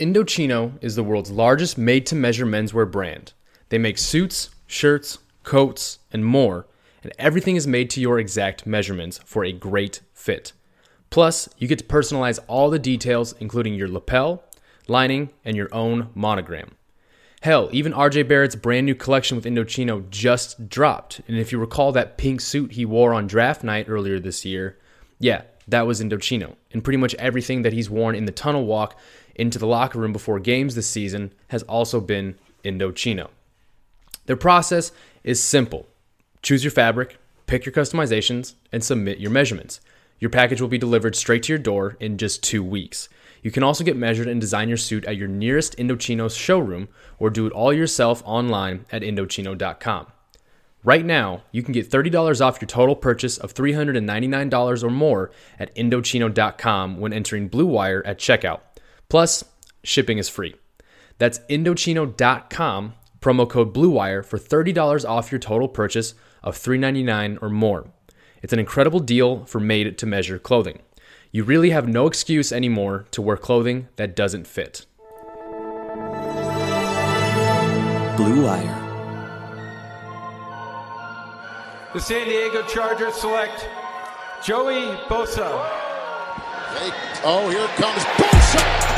Indochino is the world's largest made to measure menswear brand. They make suits, shirts, coats, and more, and everything is made to your exact measurements for a great fit. Plus, you get to personalize all the details, including your lapel, lining, and your own monogram. Hell, even RJ Barrett's brand new collection with Indochino just dropped. And if you recall that pink suit he wore on draft night earlier this year, yeah, that was Indochino. And pretty much everything that he's worn in the tunnel walk into the locker room before games this season has also been Indochino. Their process is simple choose your fabric, pick your customizations, and submit your measurements. Your package will be delivered straight to your door in just two weeks. You can also get measured and design your suit at your nearest Indochino showroom or do it all yourself online at Indochino.com. Right now, you can get $30 off your total purchase of $399 or more at Indochino.com when entering Blue Wire at checkout. Plus, shipping is free. That's Indochino.com, promo code BLUEWIRE for $30 off your total purchase of 399 or more. It's an incredible deal for made to measure clothing. You really have no excuse anymore to wear clothing that doesn't fit. Blue Wire. The San Diego Chargers select Joey Bosa. Fake. Oh, here comes Bosa.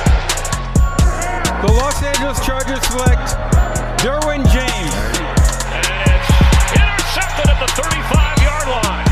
The Los Angeles Chargers select Derwin James. And it's intercepted at the 35 yard line.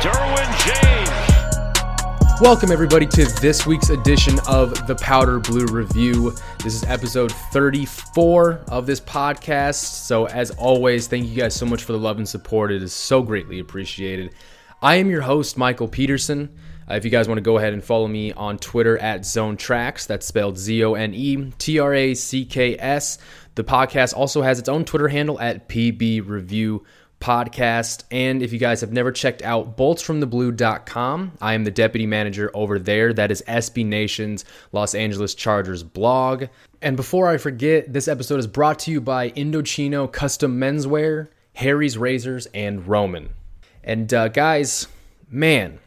Derwin James. Welcome, everybody, to this week's edition of the Powder Blue Review. This is episode 34 of this podcast. So, as always, thank you guys so much for the love and support. It is so greatly appreciated. I am your host, Michael Peterson. Uh, if you guys want to go ahead and follow me on Twitter at Zone Tracks, that's spelled Z O N E T R A C K S. The podcast also has its own Twitter handle at PB Review podcast. And if you guys have never checked out boltsfromtheblue.com, I am the deputy manager over there. That is SB Nation's Los Angeles Chargers blog. And before I forget, this episode is brought to you by Indochino Custom Menswear, Harry's Razors, and Roman. And uh, guys, man,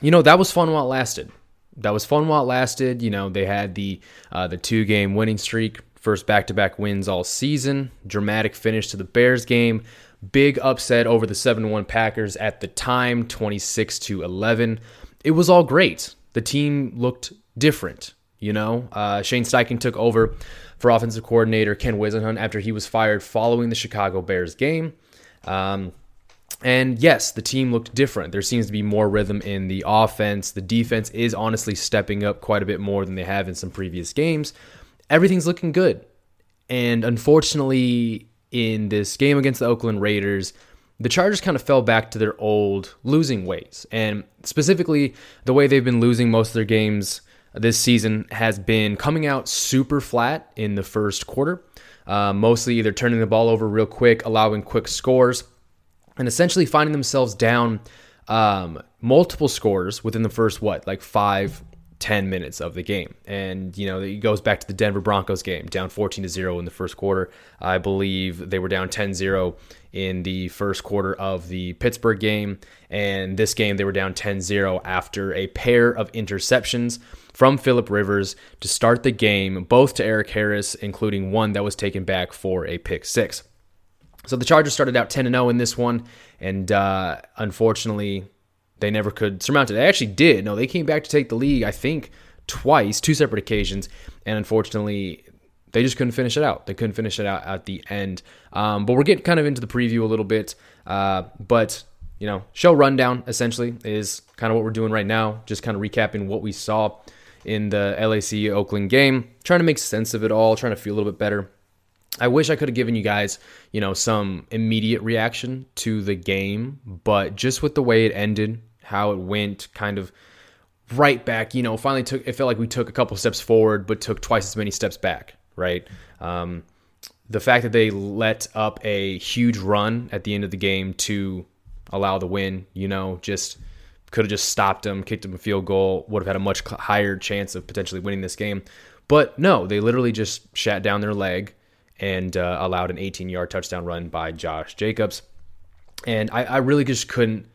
you know, that was fun while it lasted. That was fun while it lasted. You know, they had the uh, the two game winning streak, first back to back wins all season, dramatic finish to the Bears game. Big upset over the 7 1 Packers at the time, 26 to 11. It was all great. The team looked different, you know? Uh, Shane Steichen took over for offensive coordinator Ken Whisenhunt after he was fired following the Chicago Bears game. Um, and yes, the team looked different. There seems to be more rhythm in the offense. The defense is honestly stepping up quite a bit more than they have in some previous games. Everything's looking good. And unfortunately, in this game against the Oakland Raiders, the Chargers kind of fell back to their old losing ways. And specifically, the way they've been losing most of their games this season has been coming out super flat in the first quarter, uh, mostly either turning the ball over real quick, allowing quick scores, and essentially finding themselves down um, multiple scores within the first, what, like five, 10 minutes of the game. And, you know, it goes back to the Denver Broncos game, down 14 to 0 in the first quarter. I believe they were down 10 0 in the first quarter of the Pittsburgh game. And this game, they were down 10 0 after a pair of interceptions from Philip Rivers to start the game, both to Erik Harris, including one that was taken back for a pick six. So the Chargers started out 10 0 in this one. And uh, unfortunately, they never could surmount it. They actually did. No, they came back to take the league, I think, twice, two separate occasions, and unfortunately, they just couldn't finish it out. They couldn't finish it out at the end. Um, but we're getting kind of into the preview a little bit. Uh, but you know, show rundown essentially is kind of what we're doing right now. Just kind of recapping what we saw in the LAC Oakland game, trying to make sense of it all, trying to feel a little bit better. I wish I could have given you guys, you know, some immediate reaction to the game, but just with the way it ended, how it went, kind of right back. You know, finally took. It felt like we took a couple steps forward, but took twice as many steps back. Right. Um, the fact that they let up a huge run at the end of the game to allow the win, you know, just could have just stopped them, kicked them a field goal, would have had a much higher chance of potentially winning this game. But no, they literally just shat down their leg and uh, allowed an 18 yard touchdown run by Josh Jacobs. And I, I really just couldn't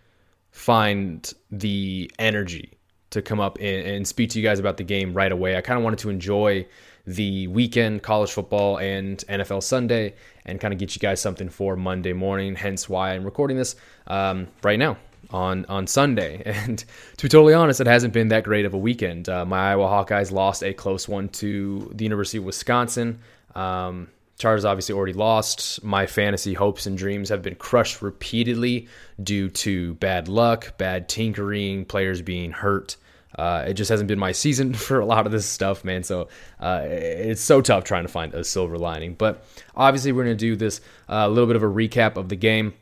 find the energy to come up and, and speak to you guys about the game right away. I kind of wanted to enjoy the weekend, college football and NFL Sunday, and kind of get you guys something for Monday morning. Hence why I'm recording this um, right now on on Sunday. And to be totally honest, it hasn't been that great of a weekend. Uh, my Iowa Hawkeyes lost a close one to the University of Wisconsin. Um, Chargers obviously already lost. My fantasy hopes and dreams have been crushed repeatedly due to bad luck, bad tinkering, players being hurt. Uh, it just hasn't been my season for a lot of this stuff, man. So uh, it's so tough trying to find a silver lining. But obviously, we're going to do this a uh, little bit of a recap of the game.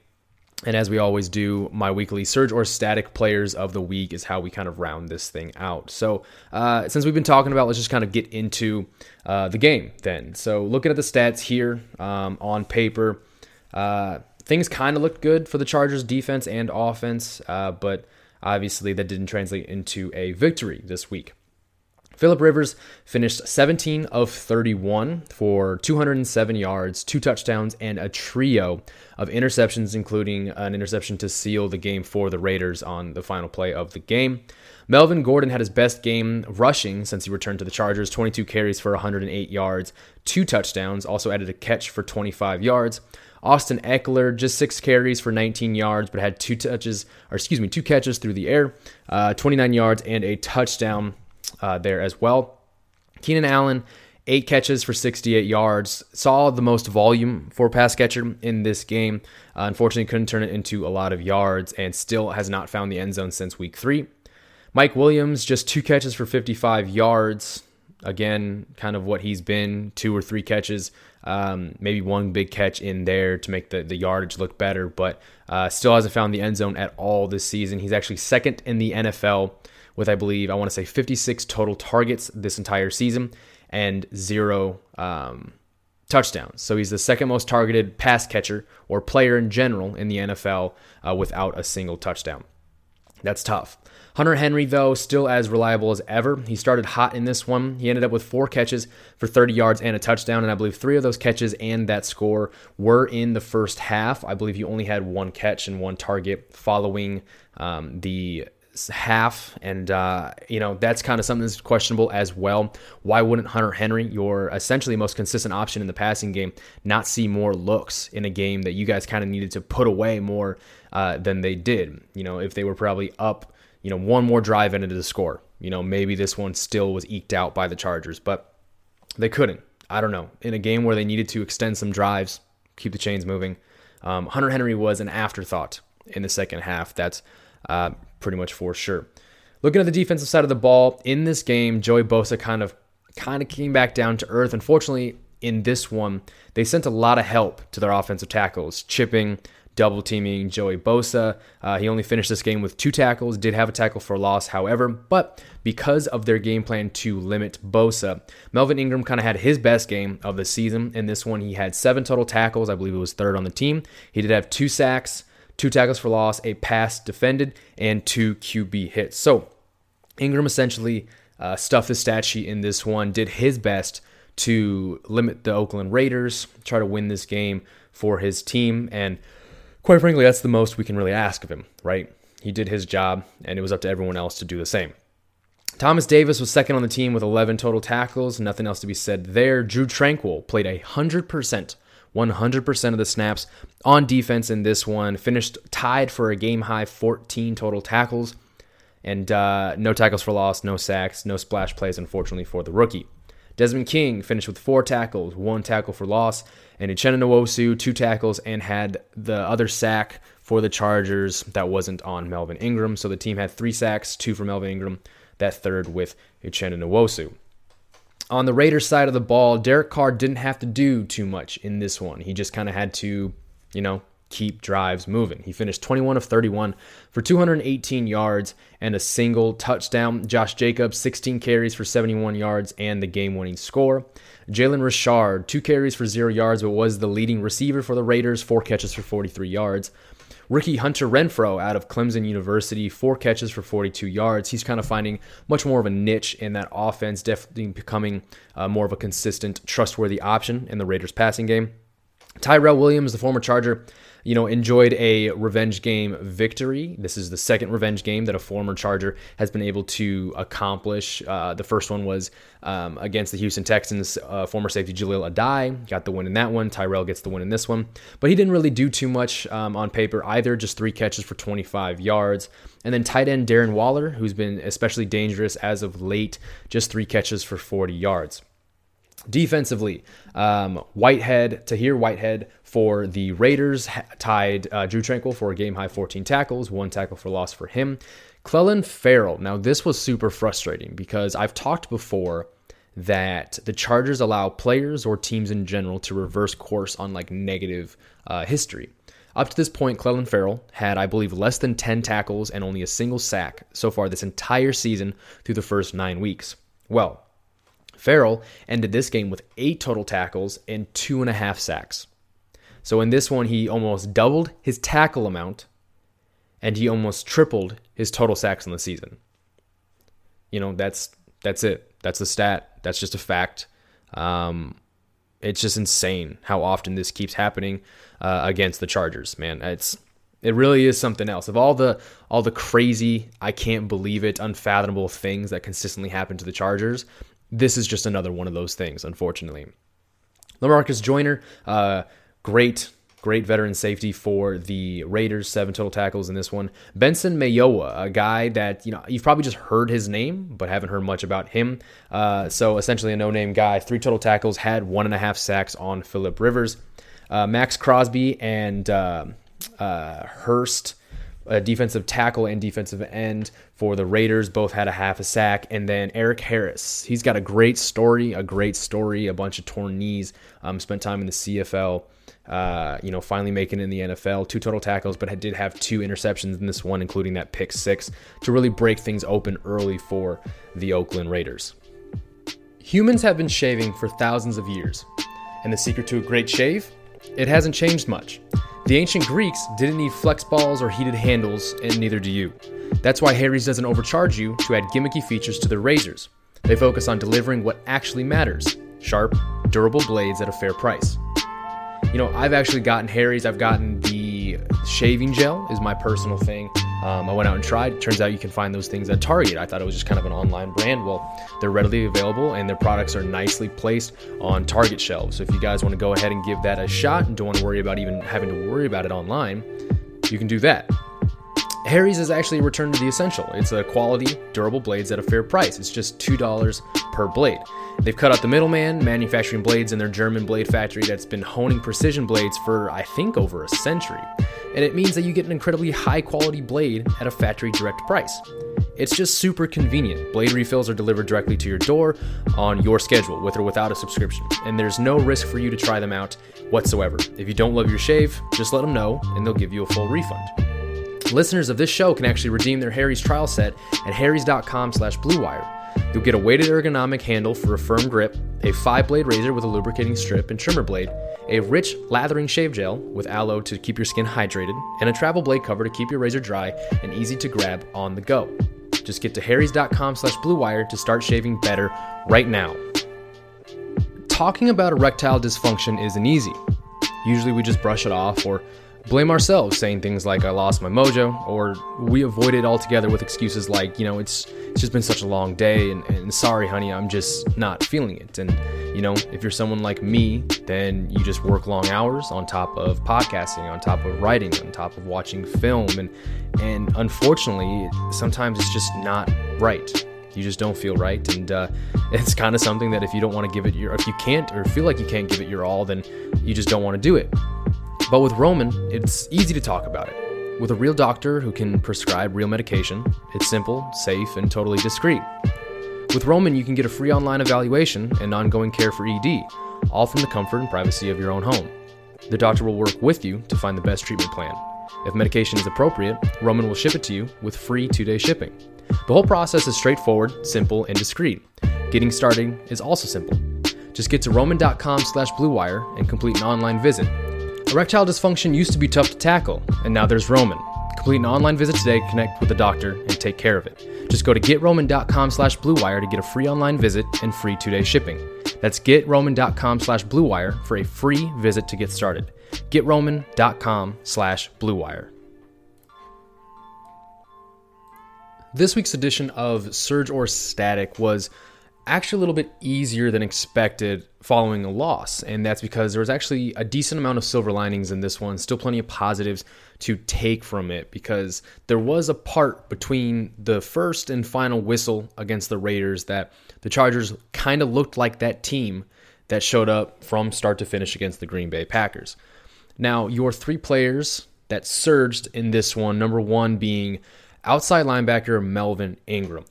And as we always do, my weekly surge or static players of the week is how we kind of round this thing out. So, uh, since we've been talking about, let's just kind of get into uh, the game then. So, looking at the stats here um, on paper, uh, things kind of looked good for the Chargers defense and offense, uh, but obviously that didn't translate into a victory this week. Philip Rivers finished 17 of 31 for 207 yards, two touchdowns, and a trio of interceptions, including an interception to seal the game for the Raiders on the final play of the game. Melvin Gordon had his best game rushing since he returned to the Chargers 22 carries for 108 yards, two touchdowns, also added a catch for 25 yards. Austin Ekeler just six carries for 19 yards, but had two touches, or excuse me, two catches through the air, uh, 29 yards, and a touchdown uh, there as well. Keenan Allen, eight catches for 68 yards, saw the most volume for pass catcher in this game. Uh, unfortunately, couldn't turn it into a lot of yards and still has not found the end zone since week three. Mike Williams, just two catches for 55 yards. Again, kind of what he's been two or three catches, um, maybe one big catch in there to make the, the yardage look better, but uh, still hasn't found the end zone at all this season. He's actually second in the NFL with, I believe, I want to say 56 total targets this entire season and zero um, touchdowns. So he's the second most targeted pass catcher or player in general in the NFL uh, without a single touchdown. That's tough. Hunter Henry, though, still as reliable as ever. He started hot in this one. He ended up with four catches for 30 yards and a touchdown, and I believe three of those catches and that score were in the first half. I believe he only had one catch and one target following um, the half, and uh, you know that's kind of something that's questionable as well. Why wouldn't Hunter Henry, your essentially most consistent option in the passing game, not see more looks in a game that you guys kind of needed to put away more uh, than they did? You know, if they were probably up, you know, one more drive into the score, you know, maybe this one still was eked out by the Chargers, but they couldn't. I don't know. In a game where they needed to extend some drives, keep the chains moving, um, Hunter Henry was an afterthought in the second half. That's uh, pretty much for sure. Looking at the defensive side of the ball in this game, Joey Bosa kind of kind of came back down to earth. Unfortunately, in this one, they sent a lot of help to their offensive tackles, chipping, double teaming Joey Bosa. Uh, he only finished this game with two tackles, did have a tackle for loss, however, but because of their game plan to limit Bosa, Melvin Ingram kind of had his best game of the season. In this one, he had seven total tackles. I believe it was third on the team. He did have two sacks two tackles for loss, a pass defended, and two QB hits. So Ingram essentially uh, stuffed the stat sheet in this one, did his best to limit the Oakland Raiders, try to win this game for his team. And quite frankly, that's the most we can really ask of him, right? He did his job, and it was up to everyone else to do the same. Thomas Davis was second on the team with 11 total tackles. Nothing else to be said there. Drue Tranquill played 100% 100% of the snaps on defense in this one. Finished tied for a game high 14 total tackles. And uh, no tackles for loss, no sacks, no splash plays, unfortunately, for the rookie. Desmond King finished with four tackles, one tackle for loss, and Uchenna Nwosu, two tackles, and had the other sack for the Chargers that wasn't on Melvin Ingram. So the team had three sacks, two for Melvin Ingram, that third with Uchenna Nwosu. On the Raiders side of the ball, Derek Carr didn't have to do too much in this one. He just kind of had to, you know, keep drives moving. He finished 21 of 31 for 218 yards and a single touchdown. Josh Jacobs, 16 carries for 71 yards and the game winning score. Jalen Richard, two carries for zero yards, but was the leading receiver for the Raiders, four catches for 43 yards. Rookie Hunter Renfrow out of Clemson University, four catches for 42 yards. He's kind of finding much more of a niche in that offense, definitely becoming uh, more of a consistent, trustworthy option in the Raiders passing game. Tyrell Williams, the former Charger, you know, enjoyed a revenge game victory. This is the second revenge game that a former Charger has been able to accomplish. Uh, the first one was um, against the Houston Texans. Uh, former safety Jahleel Addae got the win in that one. Tyrell gets the win in this one. But he didn't really do too much um, on paper either, just three catches for 25 yards. And then tight end Darren Waller, who's been especially dangerous as of late, just three catches for 40 yards. Defensively, um, Whitehead, Tahir Whitehead for the Raiders tied uh, Drue Tranquill for a game high 14 tackles, one tackle for loss for him. Clelin Ferrell. Now, this was super frustrating because I've talked before that the Chargers allow players or teams in general to reverse course on like negative uh, history. Up to this point, Clelin Ferrell had, I believe, less than 10 tackles and only a single sack so far this entire season through the first nine weeks. Well, Ferrell ended this game with eight total tackles and two and a half sacks. So in this one, he almost doubled his tackle amount and he almost tripled his total sacks in the season. You know, that's that's it. That's the stat. That's just a fact. Um, it's just insane how often this keeps happening uh, against the Chargers. Man, it's it really is something else. Of all the all the crazy, I can't believe it, unfathomable things that consistently happen to the Chargers, this is just another one of those things, unfortunately. Lamarcus Joyner, uh, great, great veteran safety for the Raiders, seven total tackles in this one. Benson Mayowa, a guy that you know you've probably just heard his name, but haven't heard much about him. Uh, so essentially a no-name guy, three total tackles, had one and a half sacks on Philip Rivers. Uh, Maxx Crosby and uh, uh Hurst a defensive tackle and defensive end for the Raiders. Both had a half a sack. And then Erik Harris. He's got a great story, a great story, a bunch of torn knees, um, spent time in the CFL. Uh, you know, finally making it in the NFL. Two total tackles, but did have two interceptions in this one, including that pick six, to really break things open early for the Oakland Raiders. Humans have been shaving for thousands of years, and the secret to a great shave? It hasn't changed much. The ancient Greeks didn't need flex balls or heated handles, and neither do you. That's why Harry's doesn't overcharge you to add gimmicky features to their razors. They focus on delivering what actually matters sharp, durable blades at a fair price. You know, I've actually gotten Harry's, I've gotten the shaving gel, is my personal thing. Um, I went out and tried. Turns out you can find those things at Target. I thought it was just kind of an online brand. Well, they're readily available and their products are nicely placed on Target shelves. So if you guys want to go ahead and give that a shot and don't want to worry about even having to worry about it online, you can do that. Harry's is actually a return to the essential. It's a quality, durable blades at a fair price. It's just $2 per blade. They've cut out the middleman, manufacturing blades in their German blade factory that's been honing precision blades for, I think, over a century. And it means that you get an incredibly high quality blade at a factory direct price. It's just super convenient. Blade refills are delivered directly to your door on your schedule, with or without a subscription. And there's no risk for you to try them out whatsoever. If you don't love your shave, just let them know and they'll give you a full refund. Listeners of this show can actually redeem their Harry's trial set at harrys.com slash bluewire. You'll get a weighted ergonomic handle for a firm grip, a five-blade razor with a lubricating strip and trimmer blade, a rich lathering shave gel with aloe to keep your skin hydrated, and a travel blade cover to keep your razor dry and easy to grab on the go. Just get to harrys.com slash bluewire to start shaving better right now. Talking about erectile dysfunction isn't easy. Usually we just brush it off or blame ourselves, saying things like, I lost my mojo, or we avoid it altogether with excuses like, you know, it's, it's just been such a long day, and, and sorry, honey, I'm just not feeling it. And, you know, if you're someone like me, then you just work long hours on top of podcasting, on top of writing, on top of watching film, and, and unfortunately, sometimes it's just not right. You just don't feel right, and uh, it's kind of something that if you don't want to give it your, if you can't or feel like you can't give it your all, then you just don't want to do it. But with Roman, it's easy to talk about it. With a real doctor who can prescribe real medication, it's simple, safe, and totally discreet. With Roman, you can get a free online evaluation and ongoing care for ED, all from the comfort and privacy of your own home. The doctor will work with you to find the best treatment plan. If medication is appropriate, Roman will ship it to you with free two day shipping. The whole process is straightforward, simple, and discreet. Getting started is also simple. Just get to roman.com slash bluewire and complete an online visit Erectile dysfunction used to be tough to tackle, and now there's Roman. Complete an online visit today, connect with a doctor, and take care of it. Just go to getroman.com slash bluewire to get a free online visit and free two-day shipping. That's getroman.com slash bluewire for a free visit to get started. getroman.com slash bluewire. This week's edition of Surge or Static was actually a little bit easier than expected following a loss. And that's because there was actually a decent amount of silver linings in this one, still plenty of positives to take from it because there was a part between the first and final whistle against the Raiders that the Chargers kind of looked like that team that showed up from start to finish against the Green Bay Packers. Now, your three players that surged in this one, number one being outside linebacker Melvin Ingram.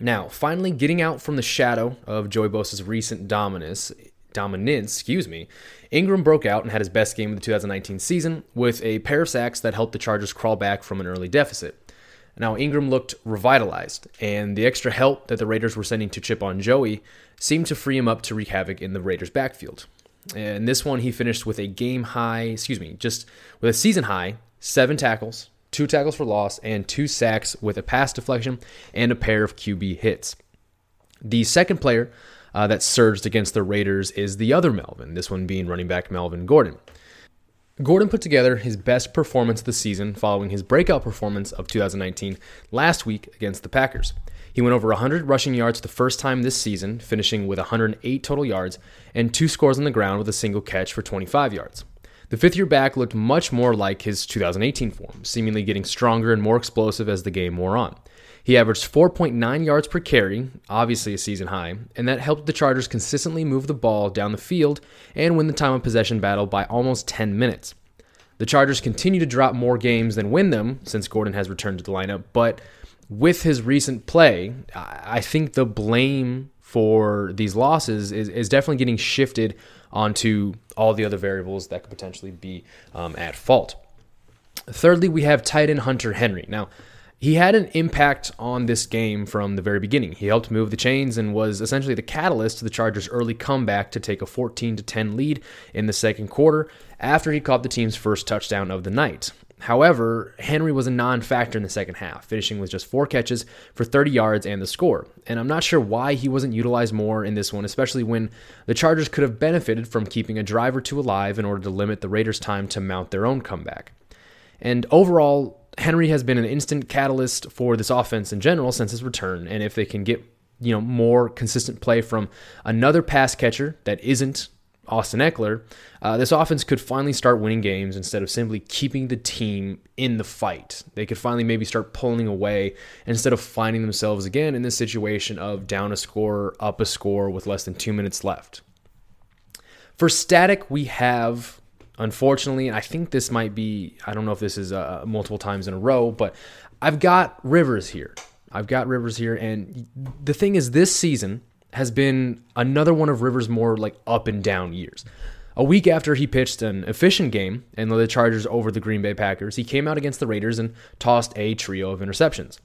Now, finally getting out from the shadow of Joey Bosa's recent dominance, dominance, excuse me, Ingram broke out and had his best game of the 2019 season with a pair of sacks that helped the Chargers crawl back from an early deficit. Now, Ingram looked revitalized, and the extra help that the Raiders were sending to chip on Joey seemed to free him up to wreak havoc in the Raiders' backfield. And this one, he finished with a game high, excuse me, just with a season high, seven tackles, two tackles for loss, and two sacks with a pass deflection and a pair of QB hits. The second player uh, that surged against the Raiders is the other Melvin, this one being running back Melvin Gordon. Gordon put together his best performance of the season following his breakout performance of 2019 last week against the Packers. He went over 100 rushing yards the first time this season, finishing with 108 total yards and two scores on the ground with a single catch for 25 yards. The fifth year back looked much more like his 2018 form, seemingly getting stronger and more explosive as the game wore on. He averaged 4.9 yards per carry, obviously a season high, and that helped the Chargers consistently move the ball down the field and win the time of possession battle by almost 10 minutes. The Chargers continue to drop more games than win them since Gordon has returned to the lineup, but with his recent play, I think the blame for these losses is, is definitely getting shifted onto all the other variables that could potentially be um, at fault. Thirdly, we have tight end Hunter Henry. Now, he had an impact on this game from the very beginning. He helped move the chains and was essentially the catalyst to the Chargers' early comeback to take a 14 10 lead in the second quarter after he caught the team's first touchdown of the night. However, Henry was a non factor in the second half, finishing with just four catches for 30 yards and the score. And I'm not sure why he wasn't utilized more in this one, especially when the Chargers could have benefited from keeping a drive or two alive in order to limit the Raiders' time to mount their own comeback. And overall, Henry has been an instant catalyst for this offense in general since his return. And if they can get you know more consistent play from another pass catcher that isn't Austin Ekeler, uh, this offense could finally start winning games instead of simply keeping the team in the fight. They could finally maybe start pulling away instead of finding themselves again in this situation of down a score, up a score with less than two minutes left. For static, we have, unfortunately, and I think this might be, I don't know if this is uh, multiple times in a row, but I've got Rivers here. I've got Rivers here. And the thing is, this season, has been another one of Rivers' more like up and down years. A week after he pitched an efficient game and led the Chargers over the Green Bay Packers, he came out against the Raiders and tossed a trio of interceptions.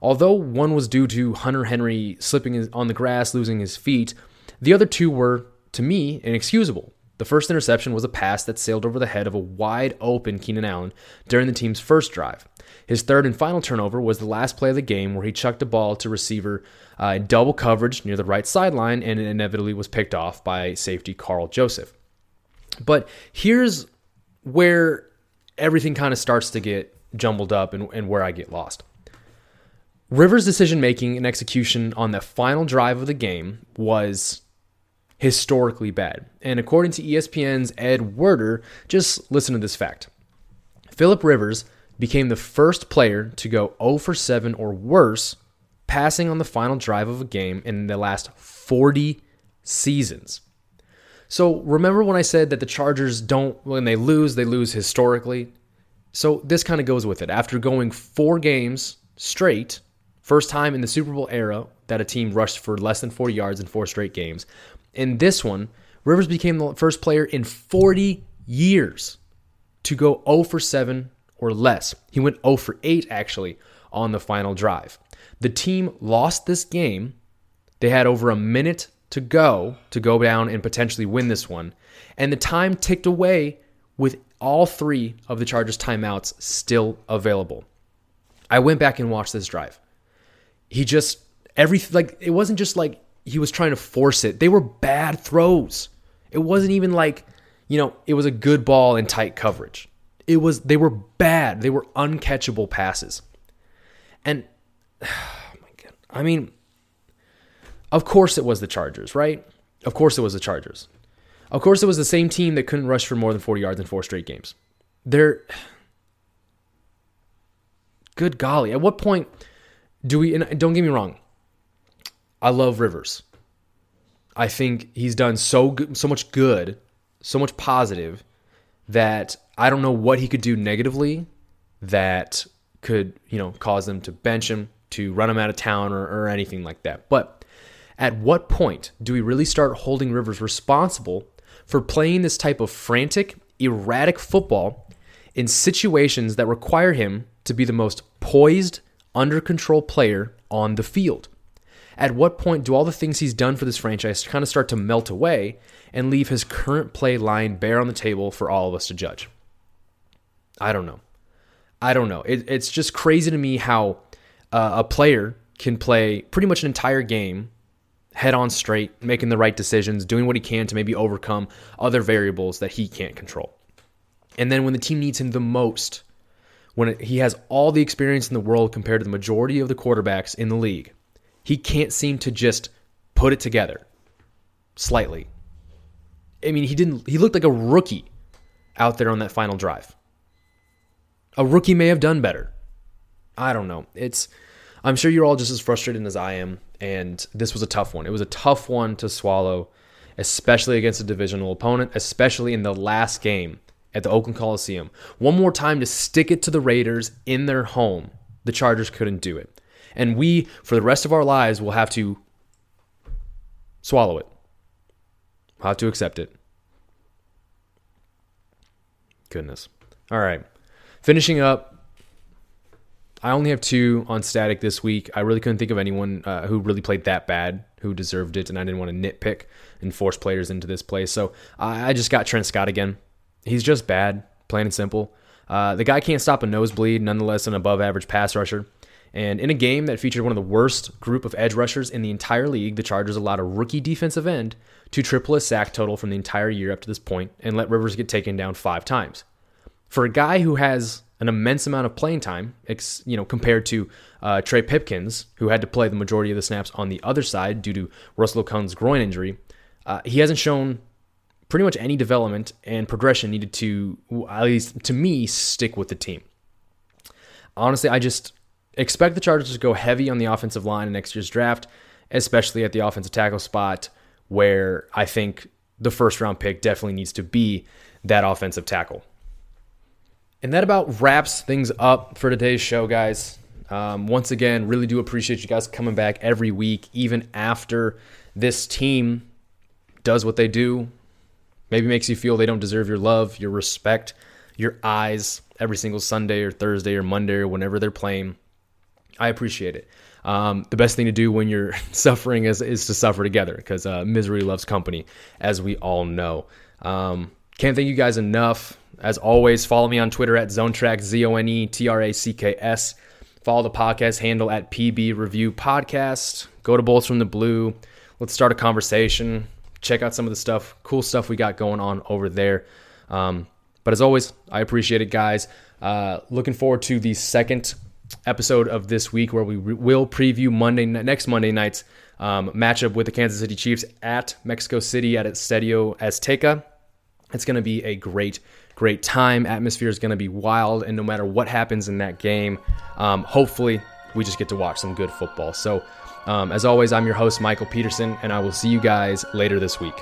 Although one was due to Hunter Henry slipping on the grass, losing his feet, the other two were, to me, inexcusable. The first interception was a pass that sailed over the head of a wide open Keenan Allen during the team's first drive. His third and final turnover was the last play of the game where he chucked a ball to receiver uh, in double coverage near the right sideline and it inevitably was picked off by safety Karl Joseph. But here's where everything kind of starts to get jumbled up and, and where I get lost. Rivers' decision making and execution on the final drive of the game was historically bad. And according to ESPN's Ed Werder, just listen to this fact Philip Rivers became the first player to go 0 for 7 or worse passing on the final drive of a game in the last 40 seasons. So remember when I said that the Chargers don't, when they lose, they lose historically? So this kind of goes with it. After going four games straight, first time in the Super Bowl era that a team rushed for less than 40 yards in four straight games. In this one, Rivers became the first player in 40 years to go 0 for 7 or less. He went 0 for 8 actually on the final drive. The team lost this game. They had over a minute to go to go down and potentially win this one. And the time ticked away with all three of the Chargers timeouts still available. I went back and watched this drive. He just every like it wasn't just like he was trying to force it. They were bad throws. It wasn't even like, you know, it was a good ball in tight coverage. It was they were bad. They were uncatchable passes. And oh my god. I mean, of course it was the Chargers, right? Of course it was the Chargers. Of course it was the same team that couldn't rush for more than 40 yards in four straight games. They're good golly. At what point do we and don't get me wrong. I love Rivers. I think he's done so good, so much good, so much positive that I don't know what he could do negatively that could, you know, cause them to bench him, to run him out of town or, or anything like that. But at what point do we really start holding Rivers responsible for playing this type of frantic, erratic football in situations that require him to be the most poised, under control player on the field? At what point do all the things he's done for this franchise kind of start to melt away and leave his current play lying bare on the table for all of us to judge? I don't know. I don't know. It, it's just crazy to me how uh, a player can play pretty much an entire game head on straight, making the right decisions, doing what he can to maybe overcome other variables that he can't control. And then when the team needs him the most, when he has all the experience in the world compared to the majority of the quarterbacks in the league, he can't seem to just put it together slightly. I mean, he didn't he looked like a rookie out there on that final drive. A rookie may have done better. I don't know. It's I'm sure you're all just as frustrated as I am and this was a tough one. It was a tough one to swallow, especially against a divisional opponent, especially in the last game at the Oakland Coliseum. One more time to stick it to the Raiders in their home. The Chargers couldn't do it. And we, for the rest of our lives, will have to swallow it. Have to accept it. Goodness. All right. Finishing up, I only have two on static this week. I really couldn't think of anyone uh, who really played that bad, who deserved it, and I didn't want to nitpick and force players into this play. So I just got Trent Scott again. He's just bad, plain and simple. Uh, the guy can't stop a nosebleed, nonetheless, an above average pass rusher. And in a game that featured one of the worst group of edge rushers in the entire league, the Chargers allowed a rookie defensive end to triple his sack total from the entire year up to this point and let Rivers get taken down five times. For a guy who has an immense amount of playing time, you know, compared to uh, Trey Pipkins, who had to play the majority of the snaps on the other side due to Russell Okung's groin injury. Uh, he hasn't shown pretty much any development and progression needed to, at least to me, stick with the team. Honestly, I just expect the Chargers to go heavy on the offensive line in next year's draft, especially at the offensive tackle spot, where I think the first round pick definitely needs to be that offensive tackle. And that about wraps things up for today's show, guys. Um, once again, really do appreciate you guys coming back every week, even after this team does what they do. Maybe makes you feel they don't deserve your love, your respect, your eyes every single Sunday or Thursday or Monday or whenever they're playing. I appreciate it. Um, the best thing to do when you're suffering is, is to suffer together because uh, misery loves company, as we all know. Um, can't thank you guys enough. As always, follow me on Twitter at ZoneTrack, Z O N E T R A C K S. Follow the podcast handle at PB Review Podcast. Go to Bolts from the Blue. Let's start a conversation. Check out some of the stuff, cool stuff we got going on over there. Um, but as always, I appreciate it, guys. Uh, looking forward to the second episode of this week where we re- will preview Monday next Monday night's um, matchup with the Kansas City Chiefs at Mexico City at Estadio Azteca. It's going to be a great great time. Atmosphere is going to be wild, and no matter what happens in that game, um, hopefully we just get to watch some good football. So, um, as always, I'm your host, Michael Peterson, and I will see you guys later this week.